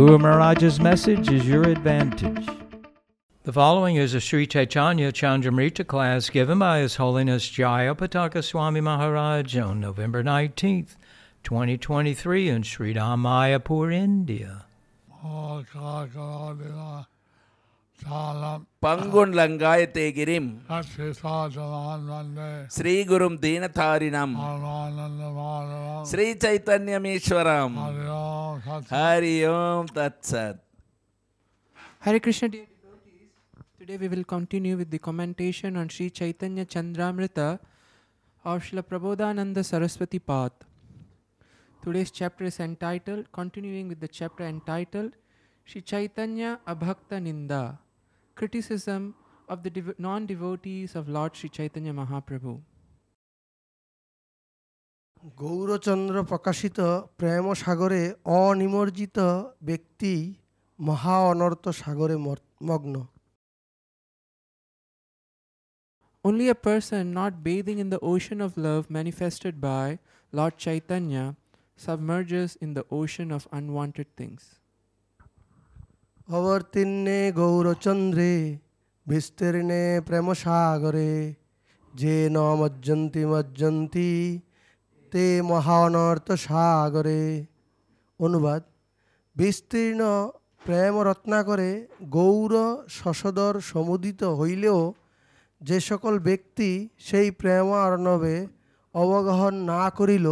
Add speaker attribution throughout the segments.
Speaker 1: Guru Maharaj's message is your advantage. The following is a Sri Chaitanya Chandramrita class given by His Holiness Jayapataka Swami Maharaj on November 19th, 2023 in Sri Mayapur, India.
Speaker 2: പങ്കുണ്ടങ്കായത്തേകിരിം
Speaker 3: Shri ഗുരും
Speaker 2: ദീനധാരിണം Shri
Speaker 3: ചൈതന്യമീശ്വരം Hari Om തത്സത്
Speaker 4: Hare Krishna, dear devotees. Today we will continue with the commentation on Sri Chaitanya Chandramrita of Srila Prabodhananda Saraswati Path. Today's chapter is entitled, continuing with the chapter entitled Sri Chaitanya Abhakta Ninda. Criticism of the dev- non devotees of Lord Sri Chaitanya Mahaprabhu.
Speaker 5: Gourchandra প্রকাশিত প্রেম সাগরে অনিমজ্জিত ব্যক্তি মহা অনর্ত সাগরে মগ্ন
Speaker 4: Only a person not bathing in the ocean of love manifested by Lord Chaitanya submerges in the ocean of unwanted things.
Speaker 5: অবতীর্ণে গৌরচন্দ্রে, বিস্তীর্ণে প্রেম সাগরে যে ন মজ্জন্তি মজ্জন্তি তে মহা অনর্ত সাগরে অনুবাদ, বিস্তীর্ণ প্রেম রত্নাকরে গৌর শশধর সমুদিত হইলেও যে সকল ব্যক্তি সেই প্রেম অর্ণবে অবগাহন না করিল,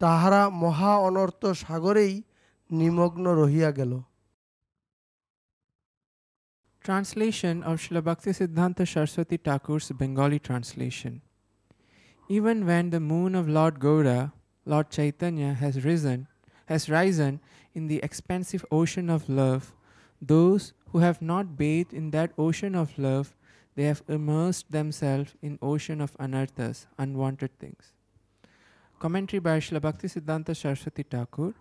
Speaker 5: তাহারা মহা অনর্থ সাগরেই নিমগ্ন রহিয়া গেল।
Speaker 4: Translation of Srila Siddhanta Saraswati Thakur's Bengali translation. Even when the moon of Lord Gaura, Lord Chaitanya, has risen, has risen in the expansive ocean of love, those who have not bathed in that ocean of love, they have immersed themselves in ocean of anarthas, unwanted things. Commentary by Srila Siddhanta Saraswati Thakur.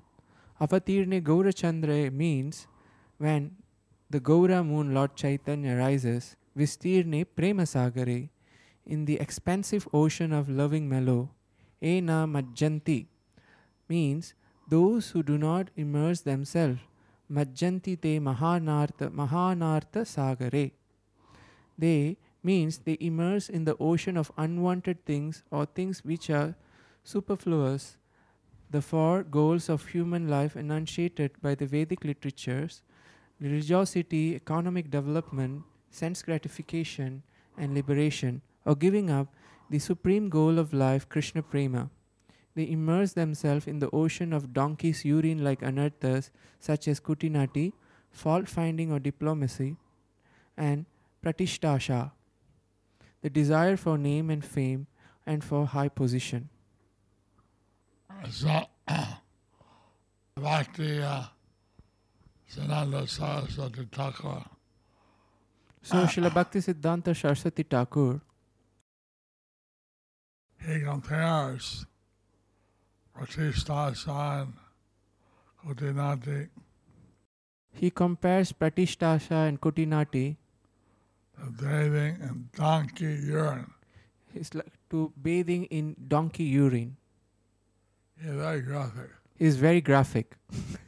Speaker 4: Avatirne Gaurachandra means when the Gaura moon Lord Chaitanya rises, Vistirne Premasagare, in the expansive ocean of loving mellow, Ena Majjanti, means those who do not immerse themselves, Majjanti te Mahanartha, Mahanartha Sagare. They means they immerse in the ocean of unwanted things or things which are superfluous. The four goals of human life enunciated by the Vedic literatures religiosity, economic development, sense gratification, and liberation, or giving up the supreme goal of life, Krishna Prema. They immerse themselves in the ocean of donkey's urine like anarthas such as kutinati, fault finding or diplomacy, and pratishtasha, the desire for name and fame and for high position.
Speaker 2: So Bhakti uh, Siddhanta Saraswati Thakur
Speaker 4: So, ah, Srila ah. Bhakti Siddhanta Saraswati Thakur
Speaker 2: he compares Pratishtasha and Kutinati
Speaker 4: he compares Pratishtasha and Kutinati
Speaker 2: to bathing in donkey urine.
Speaker 4: is like to bathing in donkey urine.
Speaker 2: He's very graphic.
Speaker 4: Is very graphic.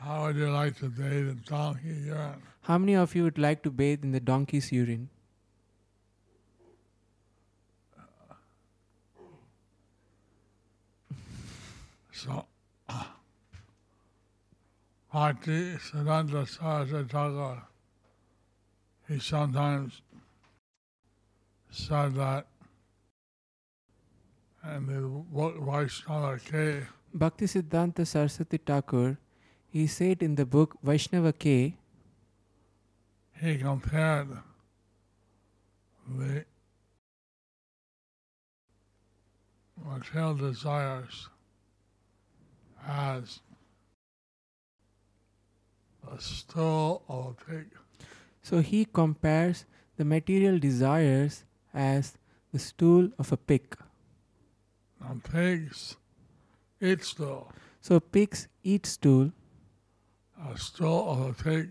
Speaker 2: How would you like to bathe in donkey urine?
Speaker 4: How many of you would like to bathe in the donkey's urine?
Speaker 2: So, Bhakti Siddhanta Saraswati Thakur, he sometimes said that in the Vaishnava Ke,
Speaker 4: Bhakti Siddhanta Saraswati Thakur, he said in the book Vaishnava Ke,
Speaker 2: he compared the material desires as the stool of a pig.
Speaker 4: So he compares the material desires as the stool of a pig.
Speaker 2: Now pigs eat stool.
Speaker 4: So pigs eat stool.
Speaker 2: A stool of a pig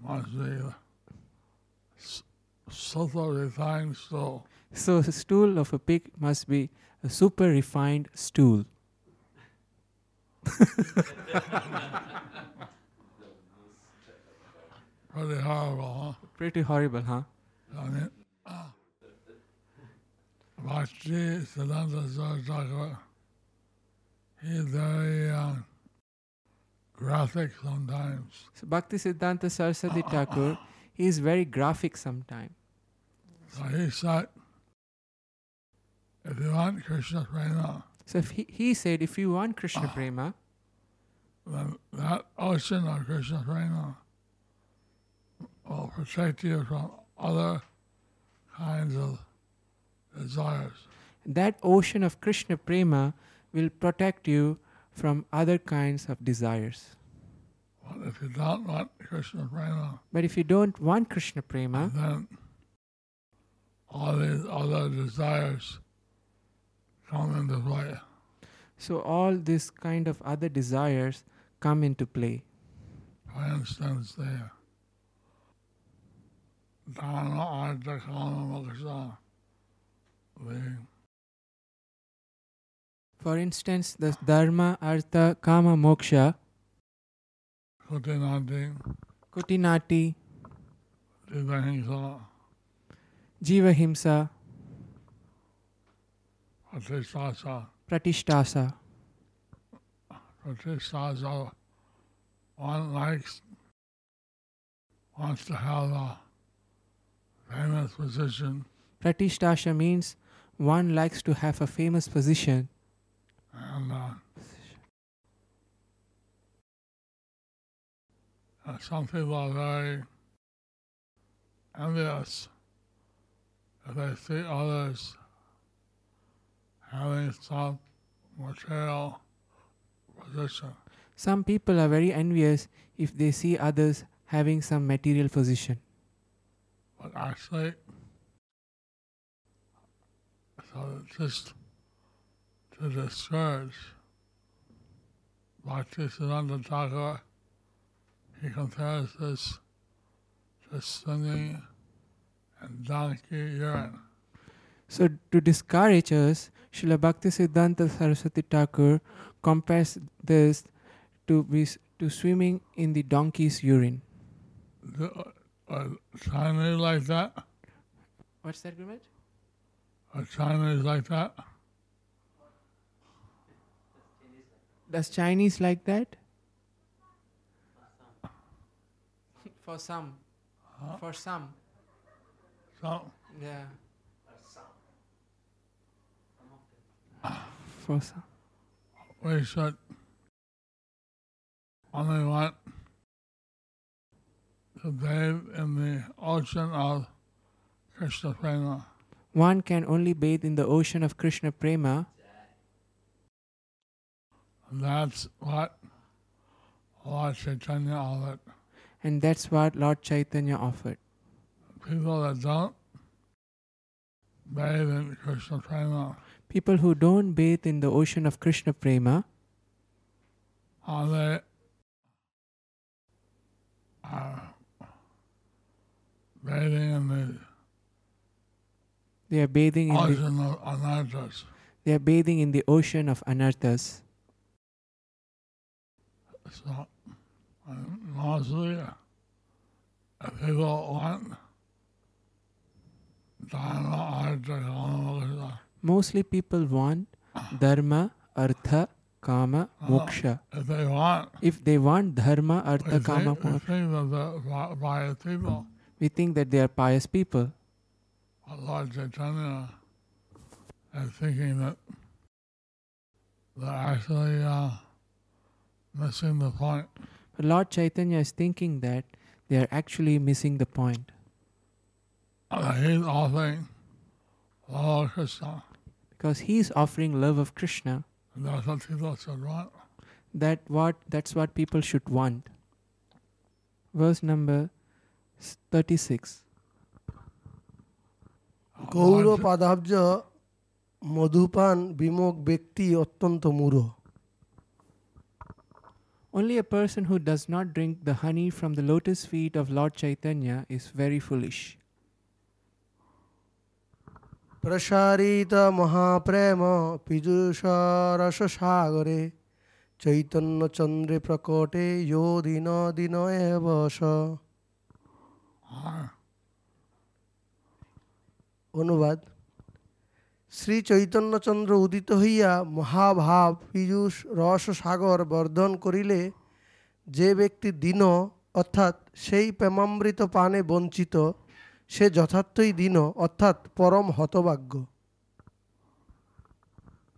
Speaker 2: must be super refined stool.
Speaker 4: So the stool of a pig must be a super refined stool.
Speaker 2: Pretty horrible, huh?
Speaker 4: Pretty horrible, huh?
Speaker 2: I mean, uh, Bhakti Siddhanta Saraswati, he's very uh, graphic sometimes.
Speaker 4: So Bhakti Siddhanta Saraswati ah, ah, Thakur, he is very graphic sometimes.
Speaker 2: So he said, if you want Krishna prema,
Speaker 4: So if he, he said, if you want Krishna prema,
Speaker 2: then that ocean of Krishna prema will protect you from other kinds of desires.
Speaker 4: that ocean of Krishna prema will protect you from other kinds of desires.
Speaker 2: But if you don't want Krishna prema,
Speaker 4: But if you don't want Krishna prema,
Speaker 2: then all these other desires come into play.
Speaker 4: so all this kind of other desires come into play.
Speaker 2: For instance, the Dharma Artha Kama Moksha, the
Speaker 4: For instance, the dharma, artha, kama, moksha,
Speaker 2: Kutinati,
Speaker 4: kutinati,
Speaker 2: Divahingsa,
Speaker 4: jiva himsa,
Speaker 2: Pratishtasa,
Speaker 4: pratishtasa.
Speaker 2: Pratishtasa, one likes, wants to have a famous position
Speaker 4: Pratishtasa means one likes to have a famous position.
Speaker 2: and uh, uh, some people are very envious if they see others having some material position.
Speaker 4: Some people are very envious if they see others having some material position.
Speaker 2: But actually, so just to discourage Bhaktisiddhanta Thakur, he compares this to swimming and donkey urine.
Speaker 4: So, to discourage us, Srila Bhakti Siddhanta Saraswati Thakur compares this to, be, to swimming in the donkey's urine.
Speaker 2: Do, uh, Chinese like that?
Speaker 4: What's that, Gurmat?
Speaker 2: Are Chinese like that?
Speaker 4: Does Chinese like that? For some. For some.
Speaker 2: So,
Speaker 4: Yeah. For some.
Speaker 2: we should only want to bathe in the ocean of Krishna prema.
Speaker 4: One can only bathe in the ocean of Krishna prema.
Speaker 2: That's what Lord Chaitanya offered.
Speaker 4: And that's what Lord Chaitanya offered.
Speaker 2: People that don't bathe in Krishna prema,
Speaker 4: People who don't bathe in the ocean of Krishna prema,
Speaker 2: are they are bathing in the
Speaker 4: they are bathing in the,
Speaker 2: ocean of anarthas.
Speaker 4: they are bathing in the ocean of anarthas.
Speaker 2: So, um, mostly, if people want dharma, artha, kama, moksha,
Speaker 4: Mostly people want dharma, artha, kama, moksha.
Speaker 2: if they want,
Speaker 4: If they want dharma, artha, kama, moksha,
Speaker 2: think that they're pious people.
Speaker 4: we think that they are pious people.
Speaker 2: Lord Chaitanya is thinking that they're actually uh, missing the point.
Speaker 4: But Lord Chaitanya is thinking that they are actually missing the point.
Speaker 2: Uh, he's offering Lord Krishna.
Speaker 4: Because he is offering love of Krishna.
Speaker 2: And that's what people should want.
Speaker 4: That what that's what people should want. verse number s- 36.
Speaker 5: Gour
Speaker 2: Lord,
Speaker 5: পাদাব্জ মধুপান বিমুখ ব্যক্তি অত্যন্ত মূঢ়
Speaker 4: Only a person who does not drink the honey from the lotus feet of Lord Chaitanya is very foolish.
Speaker 5: প্রসারিত মহাপ্রেম পীযুষ রস সাগরে চৈতন্য চন্দ্রে প্রকটে যো দিন দিন বস অনুবাদ শ্রী চৈতন্যচন্দ্র উদিত হইয়া মহাভাব পীযুষ রস সাগর বর্ধন করিলে যে ব্যক্তি দিন অর্থাৎ সেই প্রেমামৃত পানে বঞ্চিত সে যথার্থই দিন অর্থাৎ পরম হতভাগ্য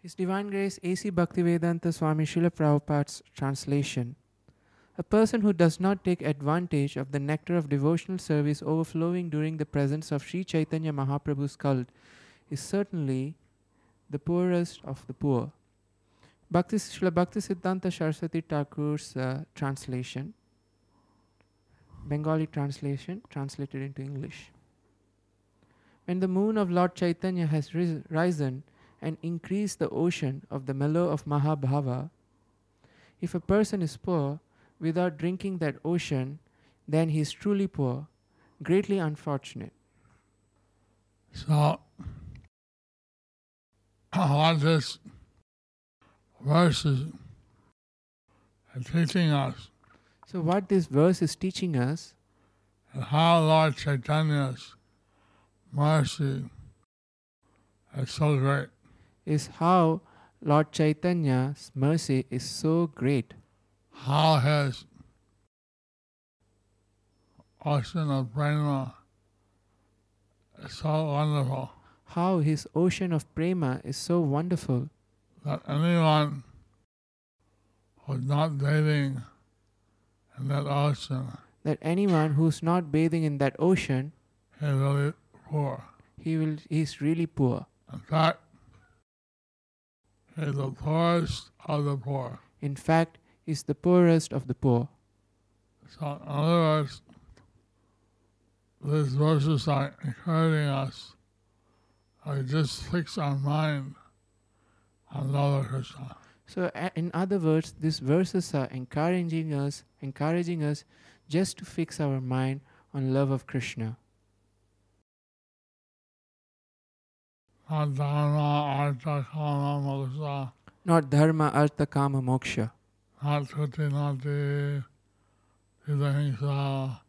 Speaker 4: His Divine Grace A.C. Bhaktivedanta Swami Srila Prabhupada's translation. A person who does not take advantage of the nectar of devotional service overflowing during the presence of Sri Chaitanya Mahaprabhu's cult is certainly the poorest of the poor. Bhakti Srila Bhakti Siddhanta Saraswati Thakur's uh, translation, Bengali translation, translated into English. When the moon of Lord Chaitanya has ris- risen and increased the ocean of the mellow of Mahabhava, if a person is poor without drinking that ocean, then he is truly poor, greatly unfortunate.
Speaker 2: So, what this verse is teaching us
Speaker 4: So, what this verse is teaching us
Speaker 2: how Lord Chaitanya's mercy is so great.
Speaker 4: is how Lord Chaitanya's mercy is so great,
Speaker 2: how his ocean of prema is so wonderful
Speaker 4: how his ocean of prema is so wonderful
Speaker 2: that anyone who's not bathing in that ocean
Speaker 4: that anyone who's not bathing in that ocean,
Speaker 2: is really poor.
Speaker 4: he will he is really poor.
Speaker 2: In fact, he's the poorest of the poor.
Speaker 4: In fact, he's the poorest of the poor.
Speaker 2: So, in other words, these verses are encouraging us to just fix our mind on Lord Krishna.
Speaker 4: So, in other words, these verses are encouraging us, encouraging us just to fix our mind on love of Krishna,
Speaker 2: Not Dharma, Artha, Kama, Moksha,
Speaker 4: not dharma, artha, kama, moksha,
Speaker 2: not Tuti, Nati, Hidahingsa,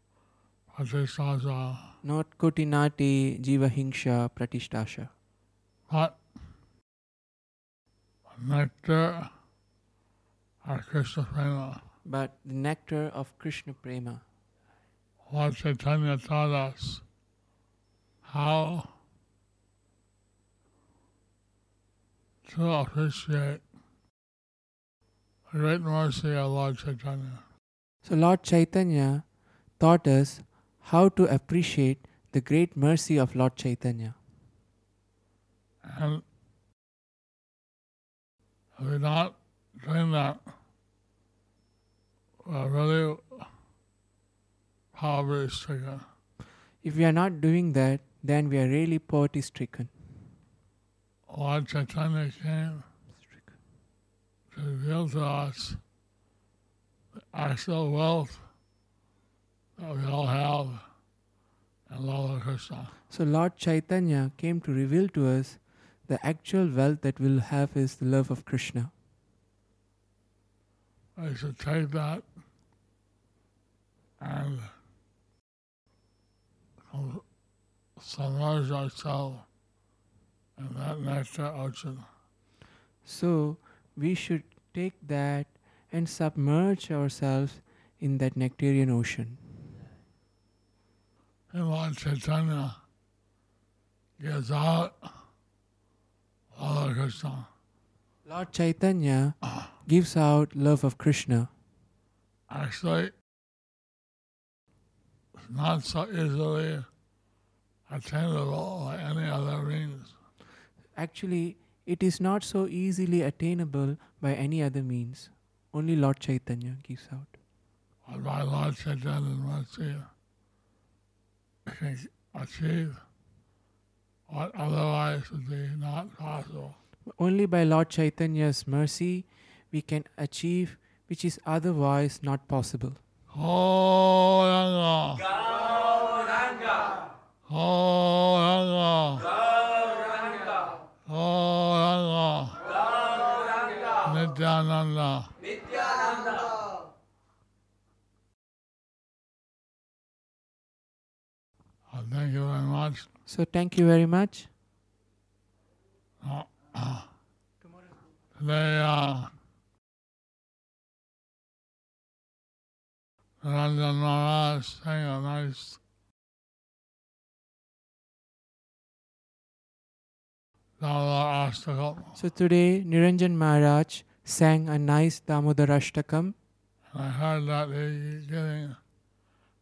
Speaker 2: Pratishtasa,
Speaker 4: not kutinati, jiva hingsha, pratishtasha,
Speaker 2: but nectar of Krishna Prema.
Speaker 4: but the nectar of Krishna prema.
Speaker 2: Lord Chaitanya taught us how to appreciate the great mercy of Lord Chaitanya.
Speaker 4: So, Lord Chaitanya taught us how to appreciate the great mercy of Lord Chaitanya.
Speaker 2: And if we're not doing that, we're really poverty stricken.
Speaker 4: If we are not doing that, then we are really poverty stricken.
Speaker 2: Lord Chaitanya came to reveal to us the actual wealth we all have in Lord Krishna.
Speaker 4: So, Lord Chaitanya came to reveal to us the actual wealth that we'll have is the love of Krishna.
Speaker 2: We should take that and submerge ourselves in that nectar ocean.
Speaker 4: So, we should take that and submerge ourselves in that nectarian ocean.
Speaker 2: And Lord Chaitanya gives out Lord Krishna.
Speaker 4: Lord Chaitanya gives out love of Krishna.
Speaker 2: Actually, it's not so easily attainable by any other means.
Speaker 4: Actually, it is not so easily attainable by any other means. Only Lord Chaitanya gives out.
Speaker 6: But by Lord Chaitanya's mercy, we can achieve what otherwise would be not possible.
Speaker 4: Only by Lord Chaitanya's mercy we can achieve which is otherwise not possible.
Speaker 6: Gauranga. Gauranga. Gauranga. Gauranga. Nityananda. Uh, thank you very much.
Speaker 4: So thank you very much.
Speaker 6: Uh, uh, Today, uh, Ranjan Maharaj sang a nice.
Speaker 4: So today Niranjan Maharaj sang a nice Damodarashtakam
Speaker 6: I heard that he's getting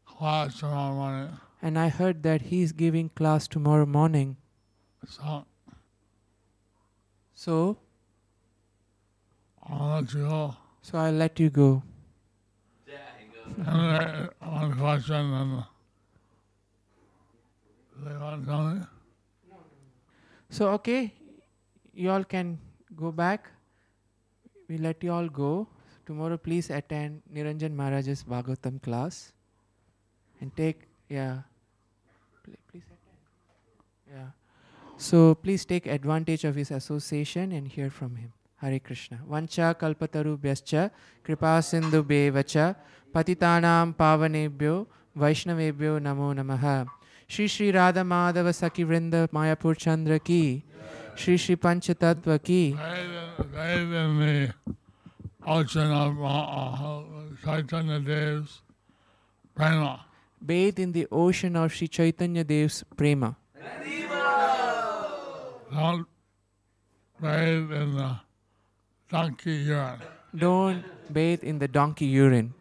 Speaker 6: class tomorrow morning.
Speaker 4: And I heard that he is giving class tomorrow morning.
Speaker 6: So
Speaker 4: So
Speaker 6: I'll let you go.
Speaker 4: so I'll let you go.
Speaker 6: Anyway, one question and they want something?
Speaker 4: So okay, you all can go back. We let you all go. Tomorrow please attend Niranjan Maharaj's Bhagavatam class and take yeah. Pl- Please attend. Yeah. So please take advantage of his association and hear from him. Hare Krishna. Vancha kalpatarubhyascha kripa sindhu bevacha patitanam pavanebhyo vaishnavebhyo namo namaha. Shri Shri Radha Madhava Saki Vrinda Mayapur Chandra ki Shri Shri Panchatattva ki
Speaker 6: Bathe in, bathe in the ocean of Chaitanya Dev's prema.
Speaker 4: bathe in the ocean of Sri Chaitanya Dev's prema.
Speaker 6: Don't bathe in the donkey urine.
Speaker 4: Don't bathe in the donkey urine.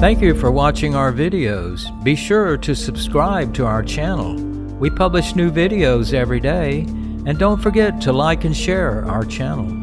Speaker 1: Thank you for watching our videos. Be sure to subscribe to our channel. We publish new videos every day. And don't forget to like and share our channel.